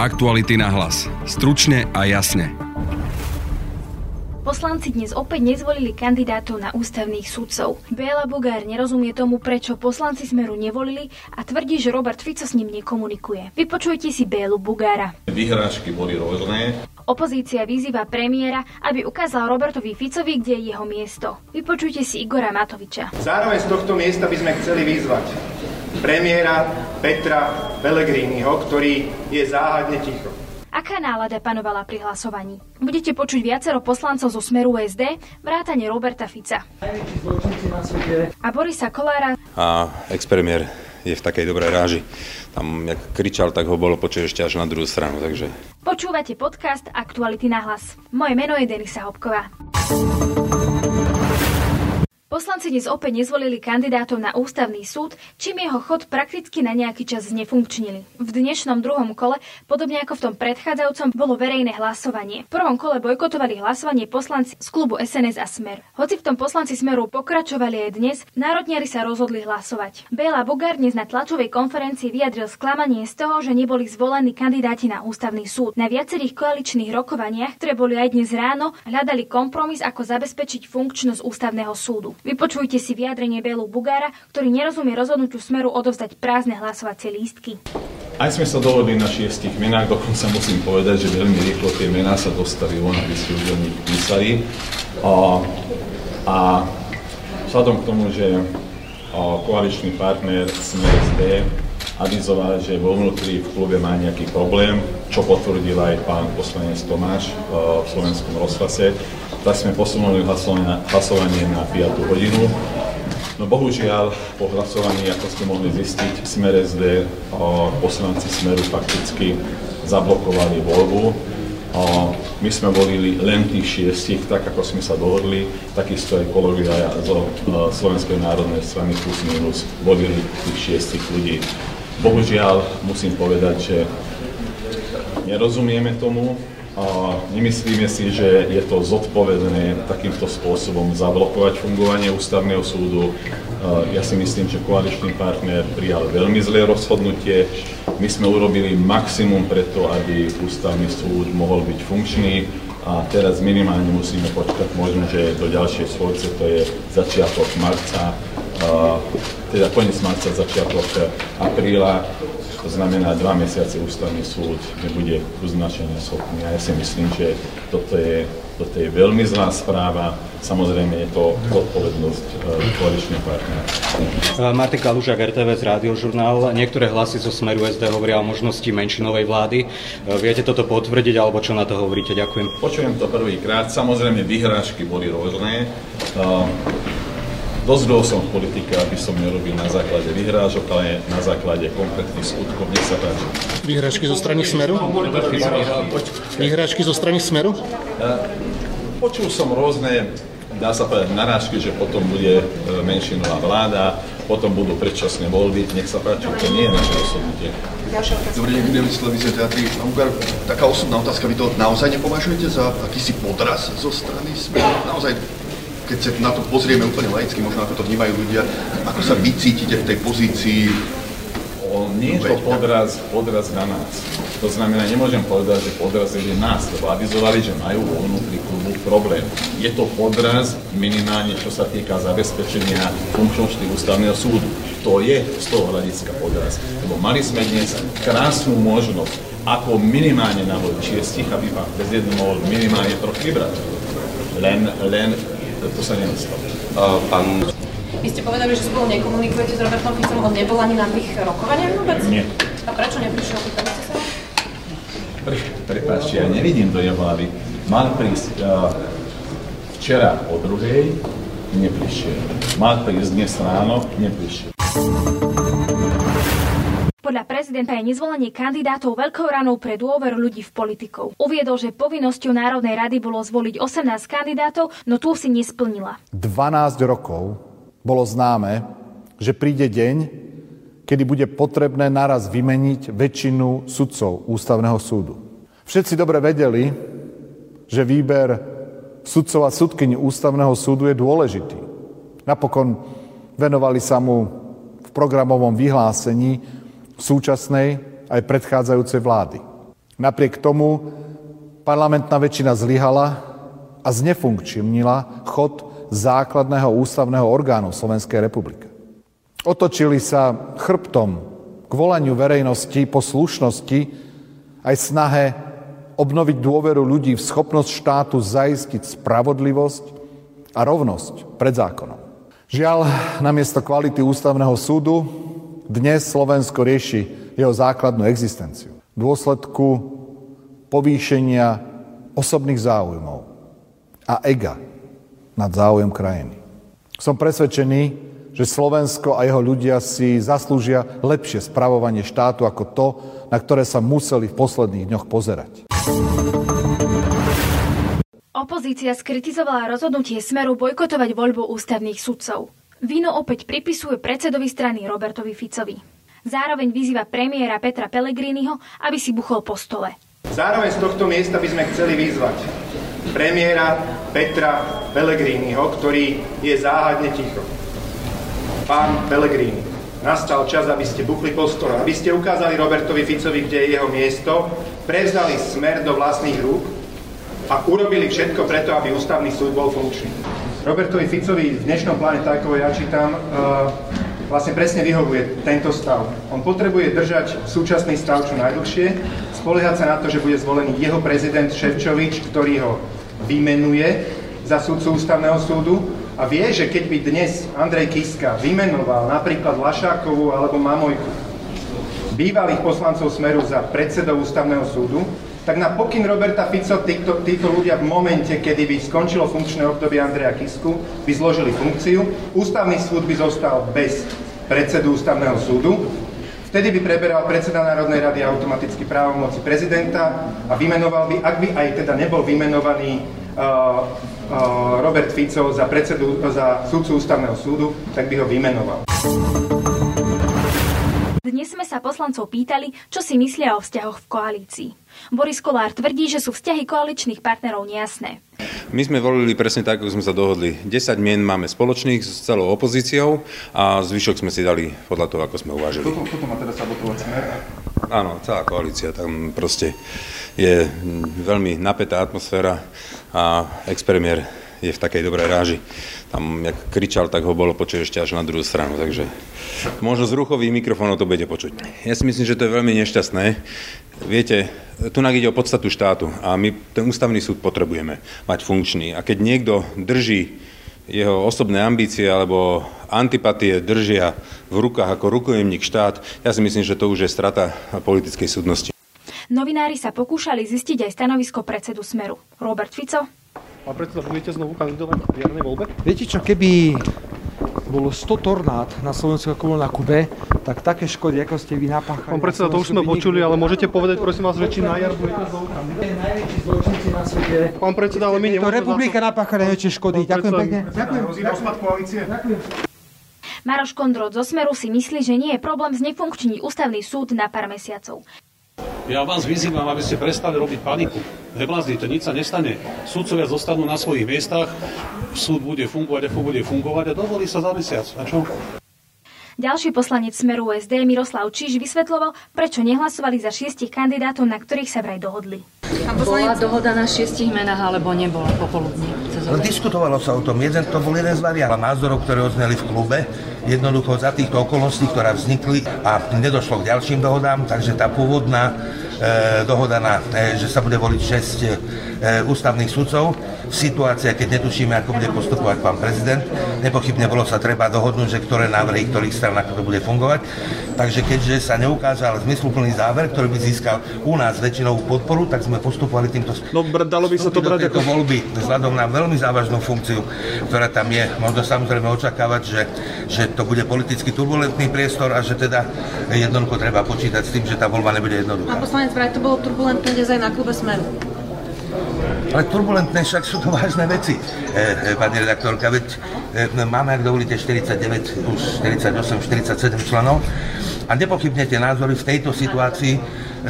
Aktuality na hlas. Stručne a jasne. Poslanci dnes opäť nezvolili kandidátov na ústavných sudcov. Béla Bugár nerozumie tomu, prečo poslanci Smeru nevolili a tvrdí, že Robert Fico s ním nekomunikuje. Vypočujte si Bélu Bugára. Vyhrážky boli rôzne. Opozícia vyzýva premiéra, aby ukázal Robertovi Ficovi, kde je jeho miesto. Vypočujte si Igora Matoviča. Zároveň z tohto miesta by sme chceli vyzvať premiéra Petra Pellegriniho, ktorý je záhadne ticho. Aká nálada panovala pri hlasovaní? Budete počuť viacero poslancov zo Smeru SD, vrátane Roberta Fica. A Borisa Kolára. A expremiér je v takej dobrej ráži. Tam, jak kričal, tak ho bolo počuť ešte až na druhú stranu, takže... Počúvate podcast Aktuality na hlas. Moje meno je Denisa Hopková. Poslanci dnes opäť nezvolili kandidátov na ústavný súd, čím jeho chod prakticky na nejaký čas znefunkčnili. V dnešnom druhom kole, podobne ako v tom predchádzajúcom, bolo verejné hlasovanie. V prvom kole bojkotovali hlasovanie poslanci z klubu SNS a Smer. Hoci v tom poslanci Smeru pokračovali aj dnes, národniari sa rozhodli hlasovať. Béla Bogár dnes na tlačovej konferencii vyjadril sklamanie z toho, že neboli zvolení kandidáti na ústavný súd. Na viacerých koaličných rokovaniach, ktoré boli aj dnes ráno, hľadali kompromis, ako zabezpečiť funkčnosť ústavného súdu. Vypočujte si vyjadrenie Bélu Bugára, ktorý nerozumie rozhodnutiu Smeru odovzdať prázdne hlasovacie lístky. Aj sme sa dohodli na šiestich menách, dokonca musím povedať, že veľmi rýchlo tie mená sa dostali von, aby si nich písali. A, a vzhľadom k tomu, že koaličný partner SD avizoval, že vo vnútri v klube má nejaký problém, čo potvrdil aj pán poslanec Tomáš v slovenskom rozhlase, tak sme posunuli hlasovanie na 5 hodinu. No bohužiaľ, po hlasovaní, ako ste mohli zistiť, Smer SD poslanci Smeru fakticky zablokovali voľbu. My sme volili len tých šiestich, tak ako sme sa dohodli, takisto aj kolegovia zo Slovenskej národnej strany plus minus volili tých šiestich ľudí. Bohužiaľ, musím povedať, že nerozumieme tomu, a nemyslíme si, že je to zodpovedné takýmto spôsobom zablokovať fungovanie ústavného súdu. Ja si myslím, že koaličný partner prijal veľmi zlé rozhodnutie. My sme urobili maximum preto, aby ústavný súd mohol byť funkčný a teraz minimálne musíme počkať možno, že do ďalšej schôdce, to je začiatok marca, teda koniec marca, začiatok apríla, to znamená, dva mesiace ústavný súd nebude uznačenia schopný. A ja si myslím, že toto je, toto je veľmi zlá správa. Samozrejme je to odpovednosť uh, koaličného partnera. E, Martika Lužák, RTVS Rádiožurnál. Niektoré hlasy zo Smeru SD hovoria o možnosti menšinovej vlády. E, viete toto potvrdiť, alebo čo na to hovoríte? Ďakujem. Počujem to prvýkrát. Samozrejme, vyhrážky boli rôzne. Uh, Dozrel som v politike, aby som nerobil na základe vyhrážok, ale na základe konkrétnych skutkov. Nech sa páči. Vyhrážky zo strany Smeru? Vyhrážky zo strany Smeru? Počul som rôzne, dá sa povedať, narážky, že potom bude e, menšinová vláda, potom budú predčasné voľby. Nech sa páči, to nie je naše rozhodnutie. Dobrý deň, budem z televízie teatry. Taká osobná otázka, vy to naozaj nepovažujete za akýsi podraz zo strany Smeru? Naozaj keď sa na to pozrieme úplne laicky, možno ako to vnímajú ľudia, ako sa vy cítite v tej pozícii? Nie je to podraz, podraz na nás. To znamená, nemôžem povedať, že podraz je nás, lebo avizovali, že majú vo vnútri klubu problém. Je to podraz minimálne, čo sa týka zabezpečenia funkčnosti ústavného súdu. To je z toho hľadiska podraz. Lebo mali sme dnes krásnu možnosť, ako minimálne navoliť šiestich, aby pán prezident mohol minimálne troch vybrať. Len, len to sa nenastalo. Uh, pán... Vy ste povedali, že spolu nekomunikujete s Robertom Ficom, on nebol ani na tých rokovaniach vôbec? Nie. A prečo neprišiel? Pýtali ste sa? Pre, prepáčte, ja nevidím do jeho hlavy. Mal prísť uh, včera o druhej, neprišiel. Mal prísť dnes ráno, neprišiel. Podľa prezidenta je nezvolenie kandidátov veľkou ranou pre dôver ľudí v politikov. Uviedol, že povinnosťou Národnej rady bolo zvoliť 18 kandidátov, no tú si nesplnila. 12 rokov bolo známe, že príde deň, kedy bude potrebné naraz vymeniť väčšinu sudcov Ústavného súdu. Všetci dobre vedeli, že výber sudcov a sudkyni Ústavného súdu je dôležitý. Napokon venovali sa mu v programovom vyhlásení súčasnej aj predchádzajúcej vlády. Napriek tomu parlamentná väčšina zlyhala a znefunkčnila chod základného ústavného orgánu Slovenskej republiky. Otočili sa chrbtom k volaniu verejnosti po slušnosti aj snahe obnoviť dôveru ľudí v schopnosť štátu zaistiť spravodlivosť a rovnosť pred zákonom. Žiaľ, namiesto kvality ústavného súdu dnes Slovensko rieši jeho základnú existenciu. V dôsledku povýšenia osobných záujmov a ega nad záujem krajiny. Som presvedčený, že Slovensko a jeho ľudia si zaslúžia lepšie spravovanie štátu ako to, na ktoré sa museli v posledných dňoch pozerať. Opozícia skritizovala rozhodnutie Smeru bojkotovať voľbu ústavných sudcov. Vino opäť pripisuje predsedovi strany Robertovi Ficovi. Zároveň vyzýva premiéra Petra Pellegriniho, aby si buchol po stole. Zároveň z tohto miesta by sme chceli vyzvať premiéra Petra Pellegriniho, ktorý je záhadne ticho pán Pellegrini, nastal čas, aby ste buchli po stole, aby ste ukázali Robertovi Ficovi, kde je jeho miesto, prevzali smer do vlastných rúk a urobili všetko preto, aby ústavný súd bol funkčný. Robertovi Ficovi v dnešnom pláne, tak ako ja čítam, uh, vlastne presne vyhovuje tento stav. On potrebuje držať súčasný stav čo najdlhšie, spoliehať sa na to, že bude zvolený jeho prezident Ševčovič, ktorý ho vymenuje za súdcu ústavného súdu a vie, že keď by dnes Andrej Kiska vymenoval napríklad Lašákovú alebo Mamojku, bývalých poslancov Smeru za predsedov ústavného súdu, tak na pokyn Roberta Fico títo, títo ľudia v momente, kedy by skončilo funkčné obdobie Andreja Kisku, by zložili funkciu, ústavný súd by zostal bez predsedu ústavného súdu, vtedy by preberal predseda Národnej rady automaticky právomoci prezidenta a vymenoval by, ak by aj teda nebol vymenovaný uh, Robert Fico za predsedu, za súdcu ústavného súdu, tak by ho vymenoval. Dnes sme sa poslancov pýtali, čo si myslia o vzťahoch v koalícii. Boris Kolár tvrdí, že sú vzťahy koaličných partnerov nejasné. My sme volili presne tak, ako sme sa dohodli. 10 mien máme spoločných s celou opozíciou a zvyšok sme si dali podľa toho, ako sme uvážili. Toto, toto má teda sabotovať smer? Áno, celá koalícia. Tam proste je veľmi napätá atmosféra a expremiér je v takej dobrej ráži. Tam, jak kričal, tak ho bolo počuť ešte až na druhú stranu, takže možno z ruchových mikrofónov to bude počuť. Ja si myslím, že to je veľmi nešťastné. Viete, tu ide o podstatu štátu a my ten ústavný súd potrebujeme mať funkčný. A keď niekto drží jeho osobné ambície alebo antipatie držia v rukách ako rukojemník štát, ja si myslím, že to už je strata politickej súdnosti. Novinári sa pokúšali zistiť aj stanovisko predsedu Smeru. Robert Fico? Pán predseda, budete znovu kandidovať v jarnej voľbe? Viete čo, keby bolo 100 tornád na Slovensku ako na Kube, tak také škody, ako ste vy napáchali. Pán predseda, to už sme počuli, ale môžete povedať, prosím vás, že či na jar budete znovu kandidovať? Najväčší zločinci na svete. Pán predseda, ale my nemôžeme... To republika napácha najväčšie škody. Ďakujem pekne. Ďakujem. Ďakujem. Maroš Kondrot zo Smeru si myslí, že nie je problém znefunkčniť ústavný súd na pár mesiacov. Ja vás vyzývam, aby ste prestali robiť paniku. Nebláznite, nič sa nestane. Súdcovia zostanú na svojich miestach, súd bude fungovať, ako bude fungovať a dovolí sa za mesiac. A čo? Ďalší poslanec Smeru SD Miroslav Číž vysvetloval, prečo nehlasovali za šiestich kandidátov, na ktorých sa vraj dohodli. Bola dohoda na šiestich menách, alebo nebola popoludní? No, diskutovalo sa o tom. Jeden, to bol jeden z variantov názorov, ktoré odzneli v klube. Jednoducho za týchto okolností, ktoré vznikli a nedošlo k ďalším dohodám, takže tá pôvodná dohoda na, e, že sa bude voliť 6 e, ústavných sudcov situácia, keď netušíme, ako bude postupovať pán prezident. Nepochybne bolo sa treba dohodnúť, že ktoré návrhy, ktorých stran, ako to bude fungovať. Takže keďže sa neukázal zmysluplný záver, ktorý by získal u nás väčšinovú podporu, tak sme postupovali týmto No, dalo by sa to brať ako... voľby, vzhľadom na veľmi závažnú funkciu, ktorá tam je. Možno samozrejme očakávať, že, že to bude politicky turbulentný priestor a že teda jednoducho treba počítať s tým, že tá voľba nebude jednoduchá. Pán poslanec, vraj to bolo turbulentné dnes aj na klube Smeru. Ale turbulentné však sú to vážne veci, e, e, pani redaktorka. Veď e, máme, ak dovolíte, 49, už 48, 47 členov a nepochybne tie názory v tejto situácii e,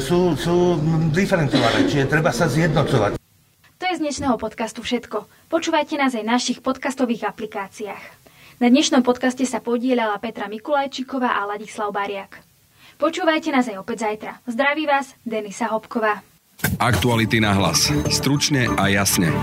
sú, sú diferencované, čiže treba sa zjednocovať. To je z dnešného podcastu všetko. Počúvajte nás aj v našich podcastových aplikáciách. Na dnešnom podcaste sa podielala Petra Mikulajčíková a Ladislav Bariak. Počúvajte nás aj opäť zajtra. Zdraví vás, Denisa Hopková. Aktuality na hlas. Stručne a jasne.